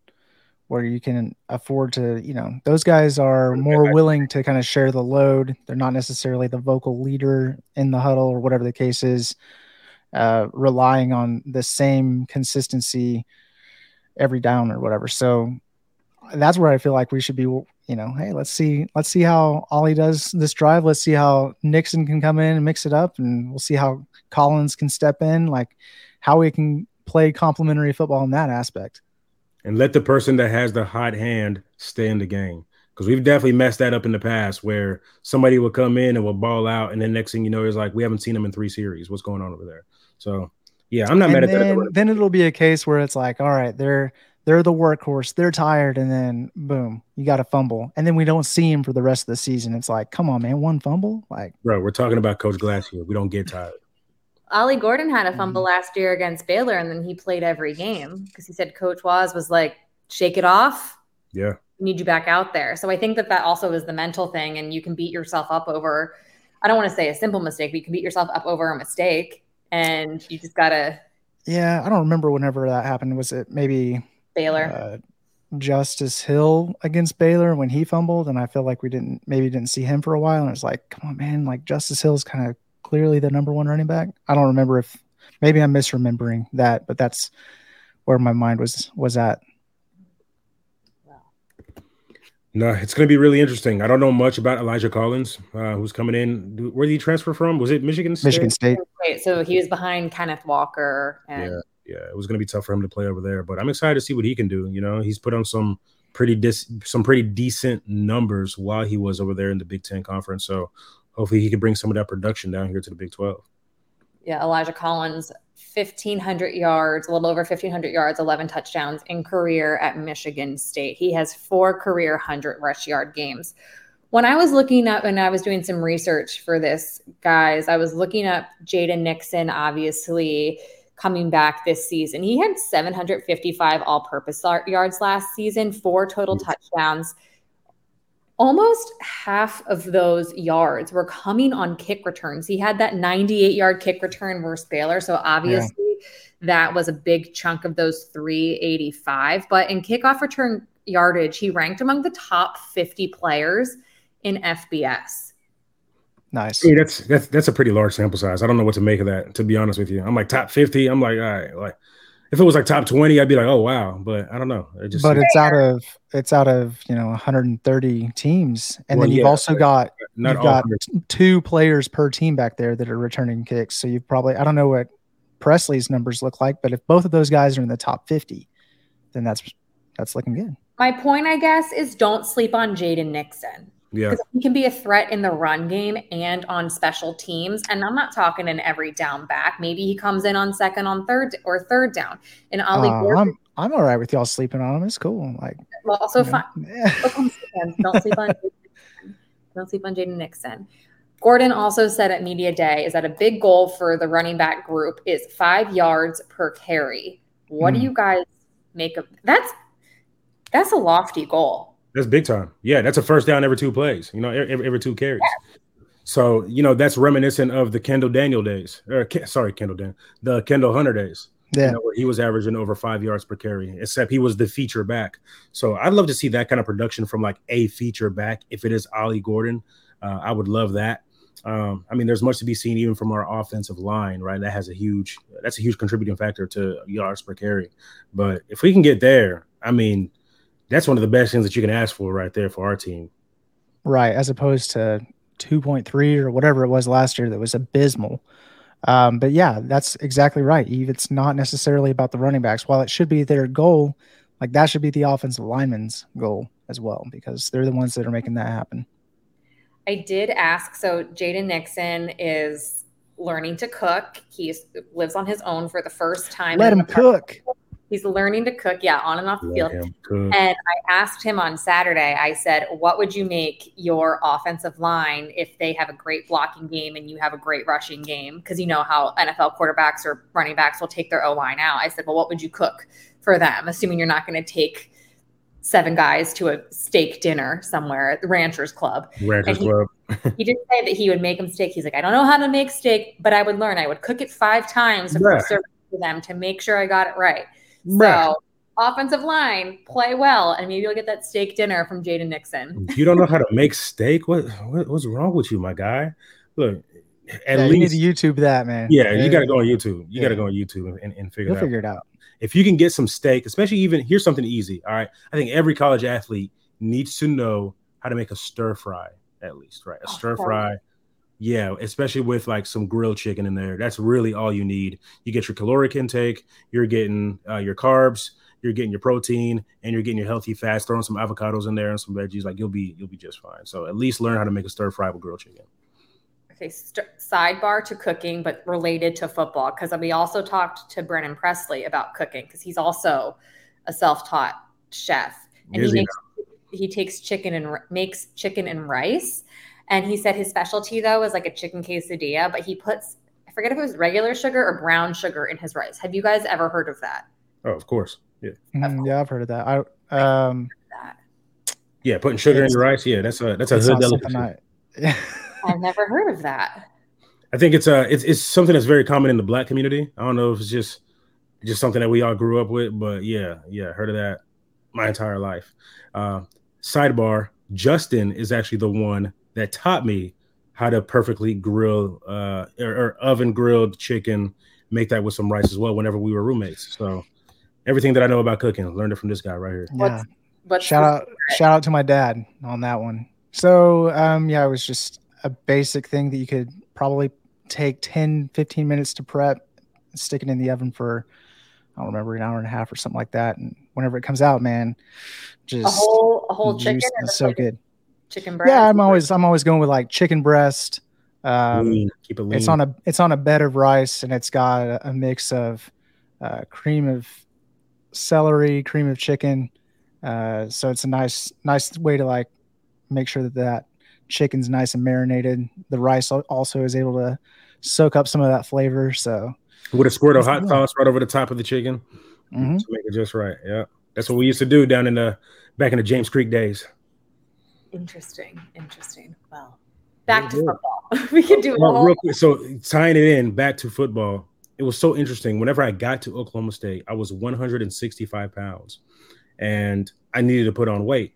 [SPEAKER 3] where you can afford to, you know, those guys are more willing to kind of share the load. They're not necessarily the vocal leader in the huddle or whatever the case is, uh, relying on the same consistency every down or whatever. So that's where I feel like we should be, you know, hey, let's see, let's see how Ollie does this drive. Let's see how Nixon can come in and mix it up, and we'll see how Collins can step in, like how we can play complementary football in that aspect
[SPEAKER 4] and let the person that has the hot hand stay in the game. Because we've definitely messed that up in the past where somebody will come in and will ball out, and then next thing you know it's like we haven't seen them in three series. What's going on over there? So yeah, I'm not and mad
[SPEAKER 3] then,
[SPEAKER 4] at that.
[SPEAKER 3] Then it'll be a case where it's like, all right, they're they're the workhorse, they're tired, and then boom, you got a fumble, and then we don't see him for the rest of the season. It's like, come on, man, one fumble, like,
[SPEAKER 4] bro, we're talking about Coach Glass here. We don't get tired.
[SPEAKER 2] Ollie Gordon had a fumble mm-hmm. last year against Baylor, and then he played every game because he said Coach Waz was like, "Shake it off."
[SPEAKER 4] Yeah,
[SPEAKER 2] need you back out there. So I think that that also is the mental thing, and you can beat yourself up over. I don't want to say a simple mistake, but you can beat yourself up over a mistake, and you just gotta.
[SPEAKER 3] Yeah, I don't remember whenever that happened. Was it maybe
[SPEAKER 2] Baylor? Uh,
[SPEAKER 3] Justice Hill against Baylor when he fumbled, and I feel like we didn't maybe didn't see him for a while, and it's like, come on, man, like Justice Hill's kind of clearly the number one running back. I don't remember if maybe I'm misremembering that, but that's where my mind was was at.
[SPEAKER 4] No, it's going to be really interesting. I don't know much about Elijah Collins, uh, who's coming in. Where did he transfer from? Was it Michigan State?
[SPEAKER 3] Michigan State.
[SPEAKER 2] So he was behind Kenneth Walker. And-
[SPEAKER 4] yeah, yeah, it was going to be tough for him to play over there, but I'm excited to see what he can do. You know, he's put on some pretty dis- some pretty decent numbers while he was over there in the Big Ten conference. So hopefully he can bring some of that production down here to the Big 12.
[SPEAKER 2] Yeah, Elijah Collins, 1,500 yards, a little over 1,500 yards, 11 touchdowns in career at Michigan State. He has four career 100 rush yard games. When I was looking up and I was doing some research for this, guys, I was looking up Jaden Nixon, obviously coming back this season. He had 755 all purpose yards last season, four total touchdowns almost half of those yards were coming on kick returns. He had that 98 yard kick return versus Baylor. So obviously yeah. that was a big chunk of those 385. But in kickoff return yardage, he ranked among the top 50 players in FBS.
[SPEAKER 3] Nice.
[SPEAKER 4] I mean, that's that's that's a pretty large sample size. I don't know what to make of that. To be honest with you, I'm like top 50. I'm like, all right, like if it was like top 20, I'd be like, oh wow. But I don't know.
[SPEAKER 3] It just but it's out of it's out of you know 130 teams, and well, then you've yeah, also got you've got two players per team back there that are returning kicks. So you've probably I don't know what Presley's numbers look like, but if both of those guys are in the top 50, then that's that's looking good.
[SPEAKER 2] My point, I guess, is don't sleep on Jaden Nixon.
[SPEAKER 4] Yeah.
[SPEAKER 2] He can be a threat in the run game and on special teams. And I'm not talking in every down back. Maybe he comes in on second, on third, or third down. And Ollie uh,
[SPEAKER 3] Gordon, I'm, I'm all right with y'all sleeping on him. It's cool. Like,
[SPEAKER 2] well, also fine. don't sleep on don't sleep on Jaden Nixon. Gordon also said at media day is that a big goal for the running back group is five yards per carry. What mm. do hmm. you guys make of that's that's a lofty goal.
[SPEAKER 4] That's big time. Yeah, that's a first down every two plays. You know, every, every two carries. Yeah. So you know that's reminiscent of the Kendall Daniel days. Or sorry, Kendall Dan, the Kendall Hunter days.
[SPEAKER 3] Yeah,
[SPEAKER 4] you know, where he was averaging over five yards per carry. Except he was the feature back. So I'd love to see that kind of production from like a feature back. If it is Ollie Gordon, uh, I would love that. Um, I mean, there's much to be seen even from our offensive line, right? That has a huge, that's a huge contributing factor to yards per carry. But if we can get there, I mean, that's one of the best things that you can ask for right there for our team.
[SPEAKER 3] Right, as opposed to 2.3 or whatever it was last year that was abysmal. Um, but yeah, that's exactly right, Yves. It's not necessarily about the running backs. While it should be their goal, like that should be the offensive lineman's goal as well, because they're the ones that are making that happen.
[SPEAKER 2] I did ask. So Jaden Nixon is learning to cook. He lives on his own for the first time.
[SPEAKER 3] Let him cook.
[SPEAKER 2] He's learning to cook, yeah, on and off the field. And I asked him on Saturday, I said, What would you make your offensive line if they have a great blocking game and you have a great rushing game? Because you know how NFL quarterbacks or running backs will take their O line out. I said, Well, what would you cook for them? Assuming you're not going to take seven guys to a steak dinner somewhere at the Ranchers Club.
[SPEAKER 4] Ranchers he, Club.
[SPEAKER 2] he did say that he would make them steak. He's like, I don't know how to make steak, but I would learn. I would cook it five times before yeah. serving to them to make sure I got it right. So offensive line, play well, and maybe you'll get that steak dinner from Jaden Nixon.
[SPEAKER 4] you don't know how to make steak? What, what what's wrong with you, my guy? Look,
[SPEAKER 3] at yeah, least you need to YouTube that, man.
[SPEAKER 4] Yeah, you got to go on YouTube. You yeah. got to go on YouTube and, and figure
[SPEAKER 3] You'll
[SPEAKER 4] it out.
[SPEAKER 3] figure it out.
[SPEAKER 4] If you can get some steak, especially even here's something easy. All right, I think every college athlete needs to know how to make a stir fry at least, right? A oh, stir fry. Yeah, especially with like some grilled chicken in there. That's really all you need. You get your caloric intake, you're getting uh, your carbs, you're getting your protein and you're getting your healthy fats, throwing some avocados in there and some veggies, like you'll be you'll be just fine. So at least learn how to make a stir fry with grilled chicken.
[SPEAKER 2] Okay, st- sidebar to cooking, but related to football because we also talked to Brennan Presley about cooking because he's also a self-taught chef and he makes he takes chicken and makes chicken and rice. And he said his specialty though was like a chicken quesadilla, but he puts I forget if it was regular sugar or brown sugar in his rice. Have you guys ever heard of that?
[SPEAKER 4] Oh, of course. Yeah.
[SPEAKER 3] Mm, yeah, I've heard of that. I um
[SPEAKER 4] yeah, putting sugar in your rice. Yeah, that's a that's a hood delicacy. I,
[SPEAKER 2] yeah. I've never heard of that.
[SPEAKER 4] I think it's a uh, it's it's something that's very common in the black community. I don't know if it's just just something that we all grew up with, but yeah, yeah, heard of that my entire life. Uh, sidebar: Justin is actually the one that taught me how to perfectly grill uh, or, or oven grilled chicken. Make that with some rice as well. Whenever we were roommates, so everything that I know about cooking, learned it from this guy right here.
[SPEAKER 3] Yeah. But shout out, shout out to my dad on that one. So, um, yeah, it was just a basic thing that you could probably take 10, 15 minutes to prep, stick it in the oven for, I don't remember, an hour and a half or something like that. And whenever it comes out, man, just
[SPEAKER 2] a whole, a whole chicken.
[SPEAKER 3] Is so good.
[SPEAKER 2] Chicken breast.
[SPEAKER 3] Yeah, I'm always, I'm always going with like chicken breast. Um, lean. Keep it lean. It's on a, it's on a bed of rice and it's got a, a mix of uh, cream of celery, cream of chicken. Uh, so it's a nice, nice way to like make sure that that chicken's nice and marinated. The rice also is able to soak up some of that flavor. So
[SPEAKER 4] with a squirt of hot sauce right over the top of the chicken mm-hmm. to make it just right. Yeah, that's what we used to do down in the back in the James Creek days.
[SPEAKER 2] Interesting, interesting. Well, back to football. we could do
[SPEAKER 4] well, real quick. So tying it in back to football it was so interesting. Whenever I got to Oklahoma State, I was 165 pounds and I needed to put on weight.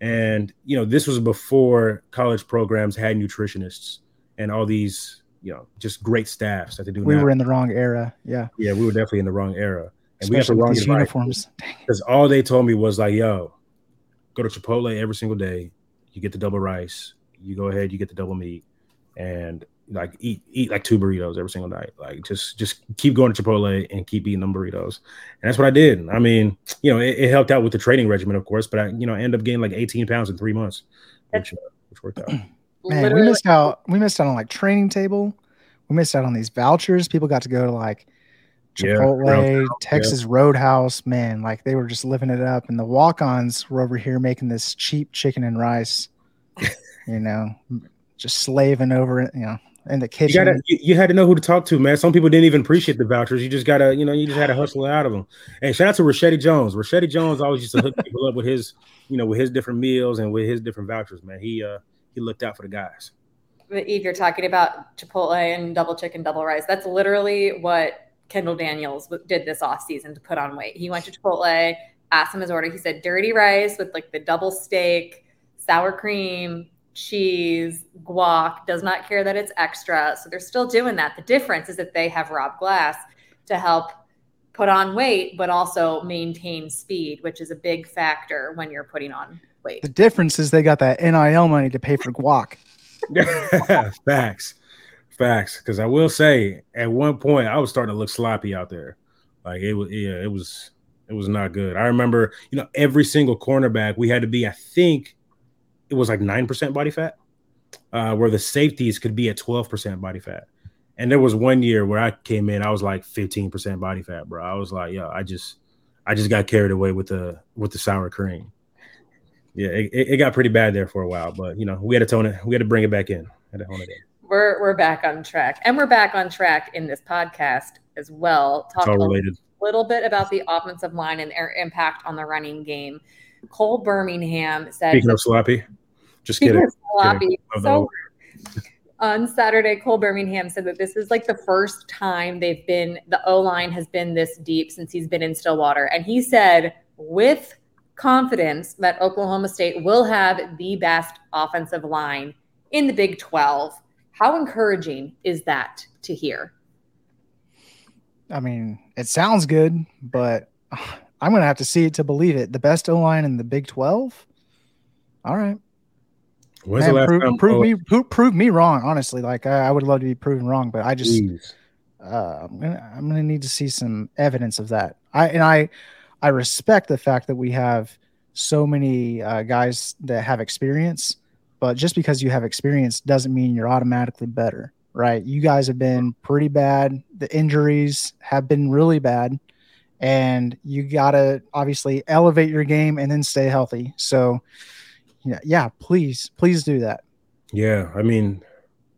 [SPEAKER 4] And, you know, this was before college programs had nutritionists. and all these you know just great staffs that they do.
[SPEAKER 3] We
[SPEAKER 4] now.
[SPEAKER 3] were in the wrong era. Yeah.
[SPEAKER 4] Yeah, we were definitely in the wrong era,
[SPEAKER 3] and Especially we got the wrong these uniforms.
[SPEAKER 4] Because all they told me was like, "Yo, go to Chipotle every single day. You get the double rice. You go ahead, you get the double meat, and like eat eat like two burritos every single night. Like just just keep going to Chipotle and keep eating them burritos. And that's what I did. I mean, you know, it, it helped out with the training regimen, of course, but I, you know, I ended up gaining like 18 pounds in three months, which, uh, which worked out.
[SPEAKER 3] Man, Literally. we missed out. We missed out on like training table. We missed out on these vouchers. People got to go to like Chipotle, yeah, Texas yeah. Roadhouse. Man, like they were just living it up. And the walk-ons were over here making this cheap chicken and rice. you know, just slaving over it. You know, in the kitchen.
[SPEAKER 4] You, gotta, you, you, had to know who to talk to, man. Some people didn't even appreciate the vouchers. You just gotta, you know, you just had to hustle out of them. And shout out to Rashedi Jones. Rashedi Jones always used to hook people up with his, you know, with his different meals and with his different vouchers. Man, he uh he looked out for the guys.
[SPEAKER 2] Yves, you're talking about Chipotle and double chicken, double rice. That's literally what Kendal Daniels did this off season to put on weight. He went to Chipotle, asked him his order. He said dirty rice with like the double steak, sour cream, cheese, guac, does not care that it's extra. So they're still doing that. The difference is that they have Rob Glass to help put on weight, but also maintain speed, which is a big factor when you're putting on weight.
[SPEAKER 3] The difference is they got that NIL money to pay for guac.
[SPEAKER 4] Facts. Facts. Because I will say, at one point, I was starting to look sloppy out there. Like it was, yeah, it was, it was not good. I remember, you know, every single cornerback we had to be, I think, it was like 9% body fat, uh, where the safeties could be at 12% body fat. And there was one year where I came in, I was like 15% body fat, bro. I was like, yo, I just I just got carried away with the with the sour cream. Yeah, it, it got pretty bad there for a while, but you know, we had to tone it, we had to bring it back in. Had to hone it in.
[SPEAKER 2] We're we're back on track. And we're back on track in this podcast as well.
[SPEAKER 4] Talk a
[SPEAKER 2] little bit about the offensive line and their impact on the running game. Cole Birmingham said.
[SPEAKER 4] Speaking of sloppy, just kidding.
[SPEAKER 2] Sloppy. So, on Saturday, Cole Birmingham said that this is like the first time they've been, the O line has been this deep since he's been in Stillwater. And he said with confidence that Oklahoma State will have the best offensive line in the Big 12. How encouraging is that to hear?
[SPEAKER 3] I mean, it sounds good, but I'm going to have to see it to believe it. The best O line in the Big 12? All right.
[SPEAKER 4] When's Man, the last
[SPEAKER 3] prove,
[SPEAKER 4] time?
[SPEAKER 3] Prove, me, prove, prove, me wrong, honestly. Like, I, I, would love to be proven wrong, but I just, uh, I'm gonna, I'm gonna need to see some evidence of that. I and I, I respect the fact that we have so many uh, guys that have experience, but just because you have experience doesn't mean you're automatically better, right? You guys have been pretty bad. The injuries have been really bad and you got to obviously elevate your game and then stay healthy. So, yeah, yeah, please, please do that.
[SPEAKER 4] Yeah, I mean,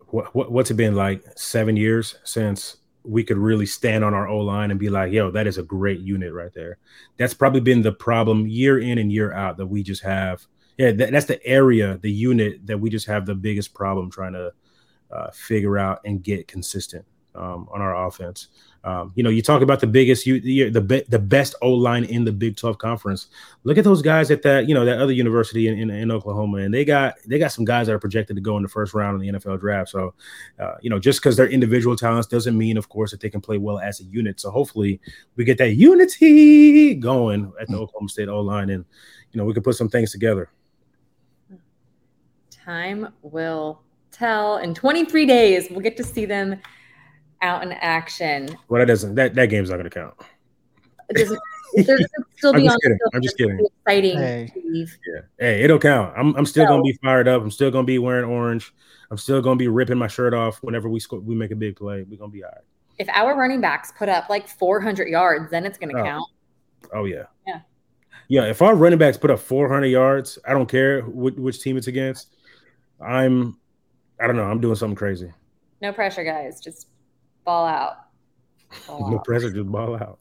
[SPEAKER 4] what, what what's it been like seven years since we could really stand on our O line and be like, yo, that is a great unit right there. That's probably been the problem year in and year out that we just have. Yeah, that, that's the area, the unit that we just have the biggest problem trying to uh, figure out and get consistent um, on our offense. Um, you know, you talk about the biggest, you, the the, the best O line in the Big Twelve conference. Look at those guys at that, you know, that other university in, in, in, Oklahoma, and they got they got some guys that are projected to go in the first round in the NFL draft. So, uh, you know, just because they're individual talents doesn't mean, of course, that they can play well as a unit. So hopefully, we get that unity going at the Oklahoma State O line, and you know, we can put some things together.
[SPEAKER 2] Time will tell. In 23 days, we'll get to see them out in action.
[SPEAKER 4] Well, that doesn't that that game's not going to count.
[SPEAKER 2] Does there still be
[SPEAKER 4] I'm just kidding. I'm just kidding.
[SPEAKER 2] Exciting.
[SPEAKER 4] Hey. Yeah. Hey, it'll count. I'm I'm still so, gonna be fired up. I'm still gonna be wearing orange. I'm still gonna be ripping my shirt off whenever we score, we make a big play. We're gonna be all right.
[SPEAKER 2] If our running backs put up like 400 yards, then it's gonna
[SPEAKER 4] oh.
[SPEAKER 2] count.
[SPEAKER 4] Oh yeah.
[SPEAKER 2] Yeah.
[SPEAKER 4] Yeah. If our running backs put up 400 yards, I don't care which, which team it's against. I'm, I don't know. I'm doing something crazy.
[SPEAKER 2] No pressure, guys. Just ball out.
[SPEAKER 4] Ball no out. pressure, just ball out.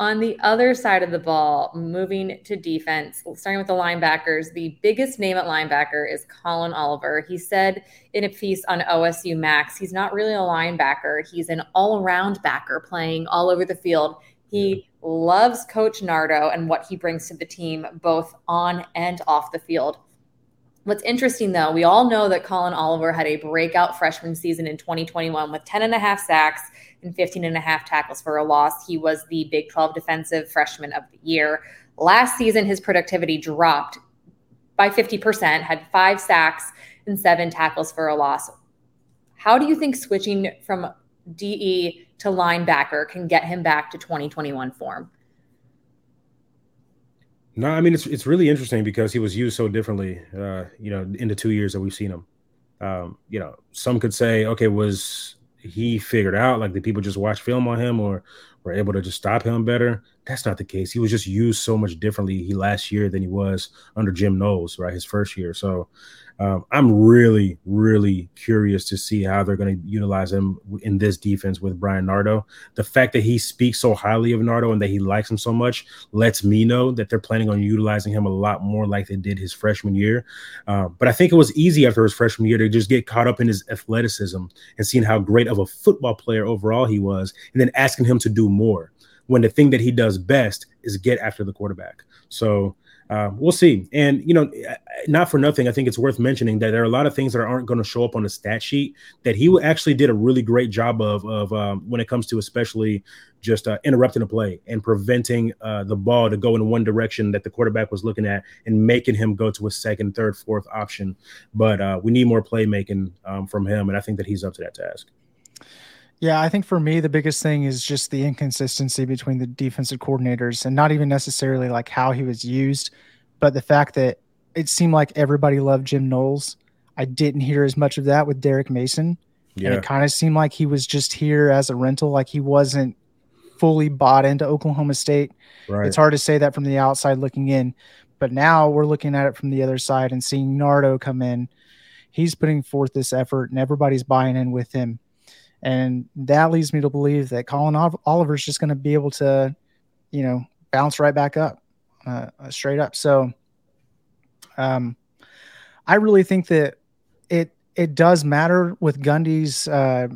[SPEAKER 2] On the other side of the ball, moving to defense, starting with the linebackers, the biggest name at linebacker is Collin Oliver. He said in a piece on OSU Max, he's not really a linebacker, he's an all around backer playing all over the field. He loves Coach Nardo and what he brings to the team, both on and off the field. What's interesting though, we all know that Collin Oliver had a breakout freshman season in 2021 with 10 and a half sacks and 15 and a half tackles for a loss. He was the Big 12 defensive freshman of the year. Last season, his productivity dropped by 50%, had five sacks and seven tackles for a loss. How do you think switching from DE to linebacker can get him back to 2021 form?
[SPEAKER 4] No, I mean it's it's really interesting because he was used so differently. Uh, you know, in the two years that we've seen him. Um, you know, some could say, okay, was he figured out? Like, did people just watch film on him, or were able to just stop him better? That's not the case. He was just used so much differently he last year than he was under Jim Knowles, right? His first year. So um, I'm really, really curious to see how they're going to utilize him in this defense with Bryan Nardo. The fact that he speaks so highly of Nardo and that he likes him so much lets me know that they're planning on utilizing him a lot more like they did his freshman year. Uh, but I think it was easy after his freshman year to just get caught up in his athleticism and seeing how great of a football player overall he was, and then asking him to do more when the thing that he does best is get after the quarterback. So uh, we'll see. And you know, not for nothing, I think it's worth mentioning that there are a lot of things that aren't going to show up on the stat sheet that he actually did a really great job of of um, when it comes to especially just uh, interrupting a play and preventing uh, the ball to go in one direction that the quarterback was looking at and making him go to a second, third, fourth option. But uh, we need more playmaking um, from him, and I think that he's up to that task.
[SPEAKER 3] Yeah, I think for me the biggest thing is just the inconsistency between the defensive coordinators and not even necessarily like how he was used, but the fact that it seemed like everybody loved Jim Knowles. I didn't hear as much of that with Derek Mason. Yeah. And it kind of seemed like he was just here as a rental, like he wasn't fully bought into Oklahoma State. Right. It's hard to say that from the outside looking in, but now we're looking at it from the other side and seeing Nardo come in. He's putting forth this effort and everybody's buying in with him. And that leads me to believe that Collin Oliver's just going to be able to, you know, bounce right back up, uh, uh, straight up. So, um, I really think that it it does matter with Gundy's uh,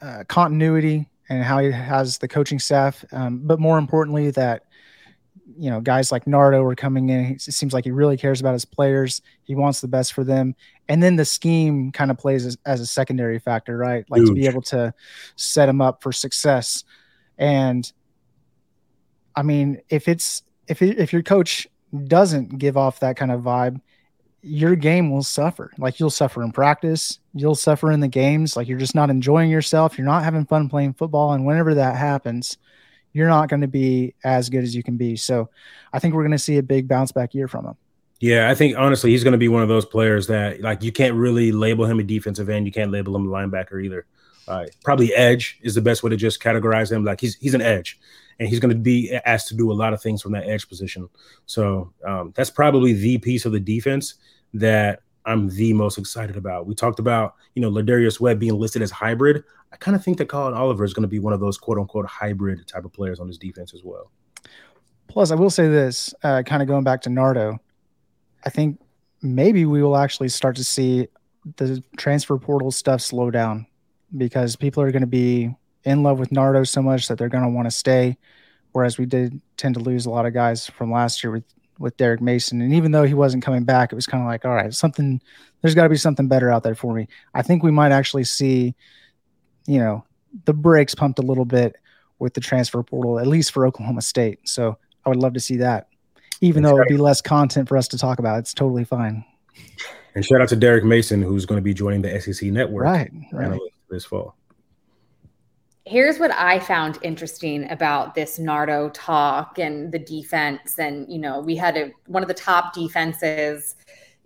[SPEAKER 3] uh, continuity and how he has the coaching staff, um, but more importantly, that you know guys like Nardo are coming in. It seems like he really cares about his players. He wants the best for them, and then the scheme kind of plays as, as a secondary factor, right? Like Huge. to be able to set him up for success. And I mean, if it's if it, if your coach doesn't give off that kind of vibe, your game will suffer. Like you'll suffer in practice, you'll suffer in the games. Like you're just not enjoying yourself. You're not having fun playing football, and whenever that happens you're not going to be as good as you can be. So I think we're going to see a big bounce back year from him.
[SPEAKER 4] Yeah, I think honestly he's going to be one of those players that like you can't really label him a defensive end, you can't label him a linebacker either. Uh, probably edge is the best way to just categorize him. Like he's he's an edge, and he's going to be asked to do a lot of things from that edge position. So um, that's probably the piece of the defense that I'm the most excited about. We talked about, you know, Lardarius Webb being listed as hybrid. I kind of think that Collin Oliver is going to be one of those quote unquote hybrid type of players on his defense as well.
[SPEAKER 3] Plus, I will say this, uh, kind of going back to Nardo, I think maybe we will actually start to see the transfer portal stuff slow down because people are going to be in love with Nardo so much that they're going to want to stay. Whereas we did tend to lose a lot of guys from last year with with Derek Mason. And even though he wasn't coming back, it was kind of like, all right, something, there's got to be something better out there for me. I think we might actually see, you know, the brakes pumped a little bit with the transfer portal, at least for Oklahoma State. So I would love to see that, even That's though it would be less content for us to talk about. It's totally fine.
[SPEAKER 4] And shout out to Derek Mason, who's going to be joining the SEC network
[SPEAKER 3] right, right.
[SPEAKER 4] this fall
[SPEAKER 2] here's what I found interesting about this Nardo talk and the defense. And, you know, we had a, one of the top defenses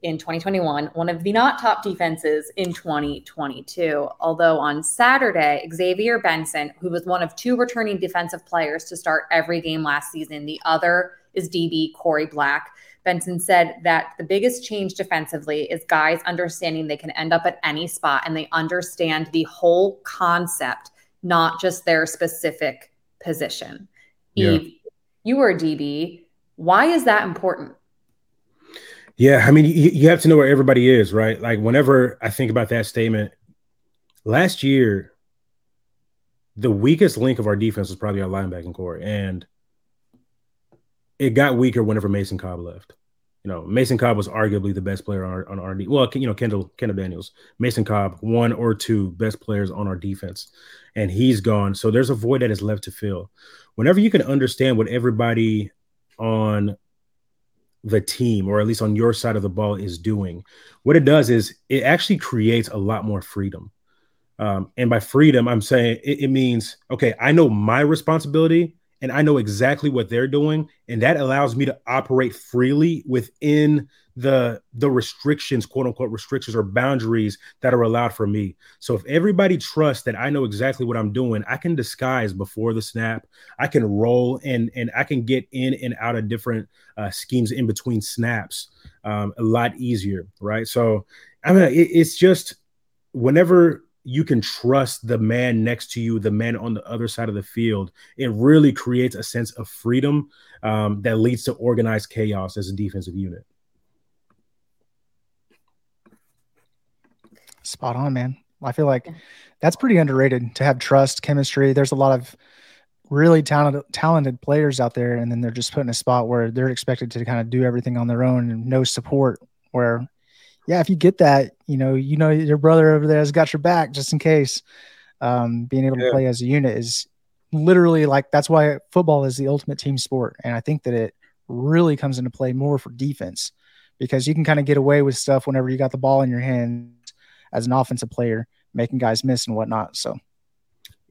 [SPEAKER 2] in 2021, one of the not top defenses in 2022. Although on Saturday, Xavier Benson, who was one of two returning defensive players to start every game last season, the other is DB Korie Black. Benson said that the biggest change defensively is guys understanding they can end up at any spot and they understand the whole concept not just their specific position. Yeah. Yves, you were a DB. Why is that important?
[SPEAKER 4] Yeah, I mean, you, you have to know where everybody is, right? Like, whenever I think about that statement, last year, the weakest link of our defense was probably our linebacking corps, and it got weaker whenever Mason Cobb left. You know, Mason Cobb was arguably the best player on our, on our well, you know, Kendal Kendal Daniels, Mason Cobb, one or two best players on our defense, and he's gone. So there's a void that is left to fill. Whenever you can understand what everybody on the team, or at least on your side of the ball, is doing, what it does is it actually creates a lot more freedom. Um, and by freedom, I'm saying it, it means okay, I know my responsibility and I know exactly what they're doing, and that allows me to operate freely within the the restrictions, quote unquote restrictions or boundaries that are allowed for me. So if everybody trusts that I know exactly what I'm doing, I can disguise before the snap. I can roll and and I can get in and out of different uh, schemes in between snaps um, a lot easier, right? So I mean, it, it's just whenever you can trust the man next to you, the man on the other side of the field. It really creates a sense of freedom um, that leads to organized chaos as a defensive unit.
[SPEAKER 3] Spot on, man. I feel like that's pretty underrated to have trust, chemistry. There's a lot of really talented talented players out there, and then they're just put in a spot where they're expected to kind of do everything on their own and no support. Where yeah, if you get that, you know, you know your brother over there has got your back just in case. Um, being able yeah. to play as a unit is literally like that's why football is the ultimate team sport, and I think that it really comes into play more for defense because you can kind of get away with stuff whenever you got the ball in your hands as an offensive player, making guys miss and whatnot. So,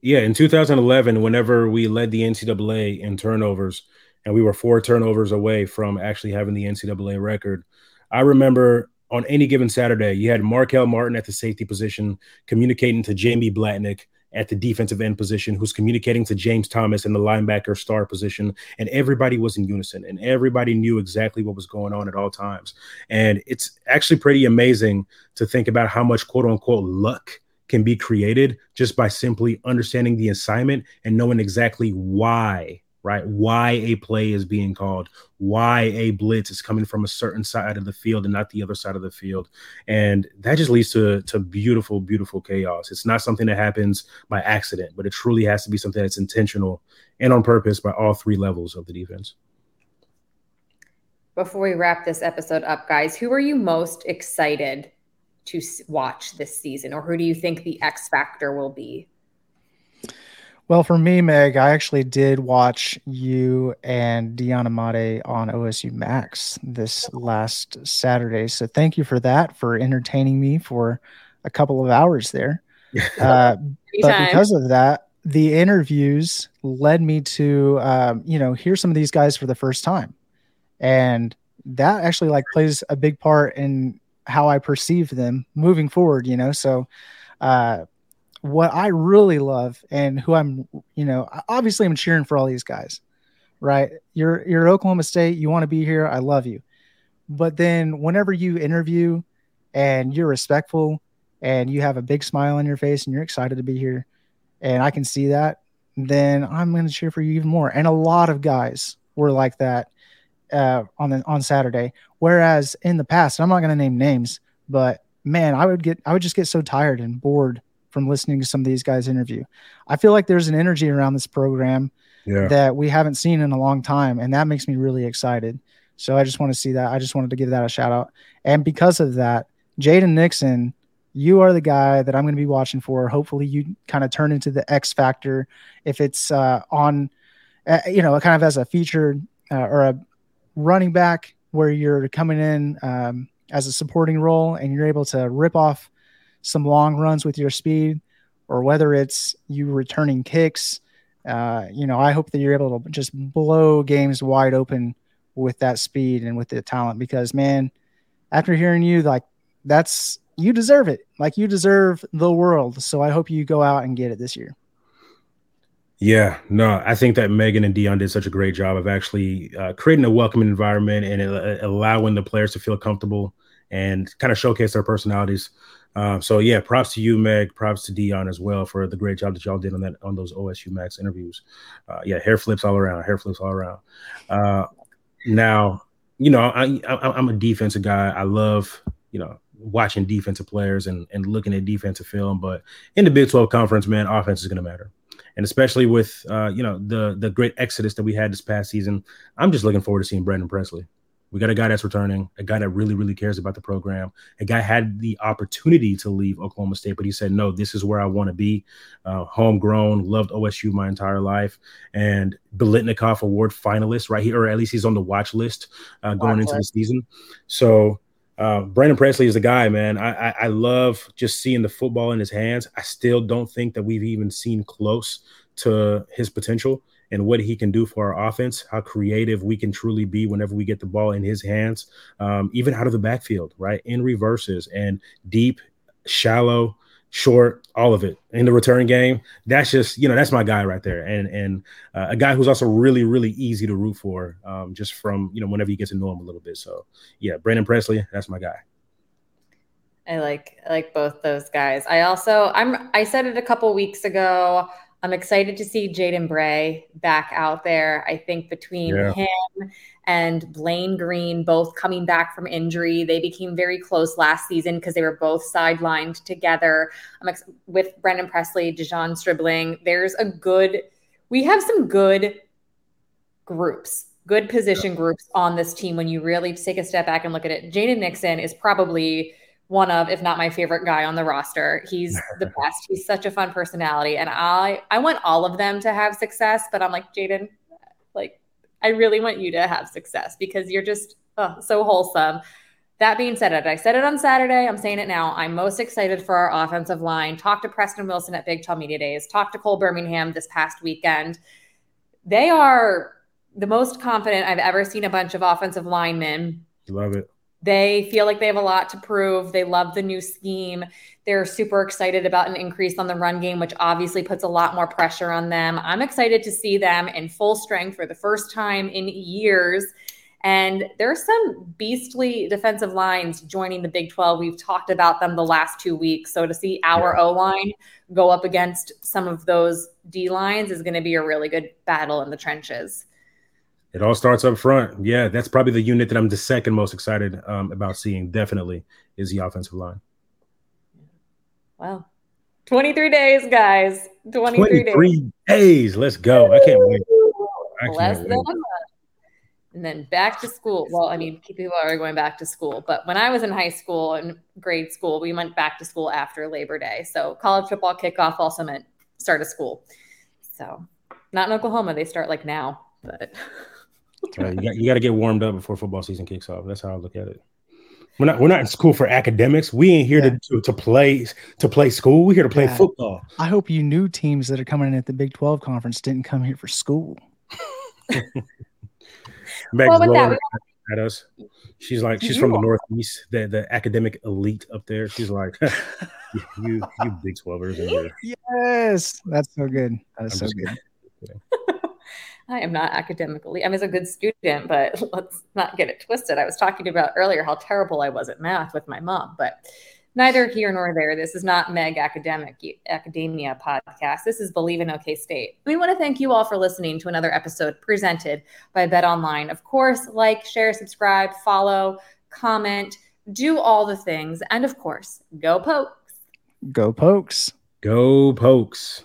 [SPEAKER 4] yeah, in 2011, whenever we led the NCAA in turnovers, and we were four turnovers away from actually having the NCAA record, I remember on any given Saturday, you had Markelle Martin at the safety position communicating to Jamie Blatnick at the defensive end position, who's communicating to James Thomas in the linebacker star position. And everybody was in unison and everybody knew exactly what was going on at all times. And it's actually pretty amazing to think about how much quote unquote luck can be created just by simply understanding the assignment and knowing exactly why right? Why a play is being called, why a blitz is coming from a certain side of the field and not the other side of the field. And that just leads to, to beautiful, beautiful chaos. It's not something that happens by accident, but it truly has to be something that's intentional and on purpose by all three levels of the defense.
[SPEAKER 2] Before we wrap this episode up, guys, who are you most excited to watch this season, or who do you think the X factor will be?
[SPEAKER 3] Well, for me, Meg, I actually did watch you and Deon Amade on OSU Max this last Saturday. So thank you for that, for entertaining me for a couple of hours there. Uh, but because of that, the interviews led me to, um, you know, hear some of these guys for the first time. And that actually like plays a big part in how I perceive them moving forward, you know? So, uh, what I really love and who I'm, you know, obviously I'm cheering for all these guys, right? You're you're Oklahoma State, you want to be here, I love you. But then whenever you interview and you're respectful and you have a big smile on your face and you're excited to be here and I can see that, then I'm going to cheer for you even more. And a lot of guys were like that uh, on the on Saturday. Whereas in the past, I'm not going to name names, but man, I would get I would just get so tired and bored from listening to some of these guys interview. I feel like there's an energy around this program yeah. that we haven't seen in a long time, and that makes me really excited. So I just want to see that. I just wanted to give that a shout out. And because of that, Jaden Nixon, you are the guy that I'm going to be watching for. Hopefully, you kind of turn into the X factor if it's uh, on, uh, you know, kind of as a featured uh, or a running back where you're coming in um, as a supporting role and you're able to rip off some long runs with your speed, or whether it's you returning kicks. Uh, you know, I hope that you're able to just blow games wide open with that speed and with the talent because, man, after hearing you, like, that's you deserve it. Like, you deserve the world. So I hope you go out and get it this year.
[SPEAKER 4] Yeah, no, I think that Meghan and Dion did such a great job of actually uh, creating a welcoming environment and uh, allowing the players to feel comfortable and kind of showcase their personalities. Um, so yeah, props to you, Meg. Props to Dion as well for the great job that y'all did on that on those OSU Max interviews. Uh, yeah, hair flips all around. Hair flips all around. Uh, now, you know, I, I I'm a defensive guy. I love you know watching defensive players and and looking at defensive film. But in the Big 12 conference, man, offense is going to matter. And especially with uh, you know the the great exodus that we had this past season, I'm just looking forward to seeing Brennan Presley. We got a guy that's returning, a guy that really, really cares about the program. A guy had the opportunity to leave Oklahoma State, but he said, "No, this is where I want to be." Uh, homegrown, loved OSU my entire life, and Biletnikoff Award finalist, right here, or at least he's on the watch list uh, going watch into list. the season. So uh, Brennan Presley is the guy, man. I, I, I love just seeing the football in his hands. I still don't think that we've even seen close to his potential and what he can do for our offense, how creative we can truly be whenever we get the ball in his hands, um, even out of the backfield, right? In reverses and deep, shallow, short, all of it in the return game. That's just, you know, that's my guy right there. And and uh, a guy who's also really, really easy to root for um, just from, you know, whenever you get to know him a little bit. So yeah, Brennan Presley, that's my guy.
[SPEAKER 2] I like I like both those guys. I also I'm I said it a couple weeks ago. I'm excited to see Jaden Bray back out there. I think between yeah. him and Blaine Green both coming back from injury, they became very close last season because they were both sidelined together. I'm ex- with Brennan Presley, De'Zhaun Stribling. There's a good, we have some good groups, good position groups on this team when you really take a step back and look at it. Jaden Nixon is probably one of, if not my favorite guy on the roster. He's the best. He's such a fun personality. And I I want all of them to have success, but I'm like, Jaden, like, I really want you to have success because you're just oh, so wholesome. That being said, I said it on Saturday. I'm saying it now. I'm most excited for our offensive line. Talk to Preston Wilson at Big 12 Media Days. Talk to Cole Birmingham this past weekend. They are the most confident I've ever seen a bunch of offensive linemen.
[SPEAKER 4] Love it
[SPEAKER 2] they feel like they have a lot to prove. They love the new scheme. They're super excited about an increase on the run game, which obviously puts a lot more pressure on them. I'm excited to see them in full strength for the first time in years. And there's some beastly defensive lines joining the Big 12. We've talked about them the last two weeks. So to see our O line go up against some of those D lines is going to be a really good battle in the trenches.
[SPEAKER 4] It all starts up front. Yeah, that's probably the unit that I'm the second most excited um, about seeing. Definitely is the offensive line.
[SPEAKER 2] Wow. 23 days, guys. 23,
[SPEAKER 4] 23 days. days. Let's go. I can't wait. I can't Less
[SPEAKER 2] wait. than a month. And then back to school. Well, I mean, people are going back to school, but when I was in high school and grade school, we went back to school after Labor Day. So college football kickoff also meant start of school. So not in Oklahoma, they start like now, but
[SPEAKER 4] right, you got you got to get warmed up before football season kicks off. That's how I look at it. We're not we're not in school for academics. We ain't here yeah. to, to, to play to play school. We're here to play yeah. football.
[SPEAKER 3] I hope you new teams that are coming in at the Big Twelve conference didn't come here for school.
[SPEAKER 4] Meg's well, that, at us. She's like she's from the Northeast, the the academic elite up there. She's like, you you Big Twelvers in here.
[SPEAKER 3] Yes, that's so good. That's I'm so good.
[SPEAKER 2] I am not academically, I am as a good student, but let's not get it twisted. I was talking about earlier how terrible I was at math with my mom, but neither here nor there. This is not Meg Academic Academia podcast. This is Believe in OK State. We want to thank you all for listening to another episode presented by BetOnline. Of course, like, share, subscribe, follow, comment, do all the things. And of course, go pokes.
[SPEAKER 3] Go pokes.
[SPEAKER 4] Go pokes.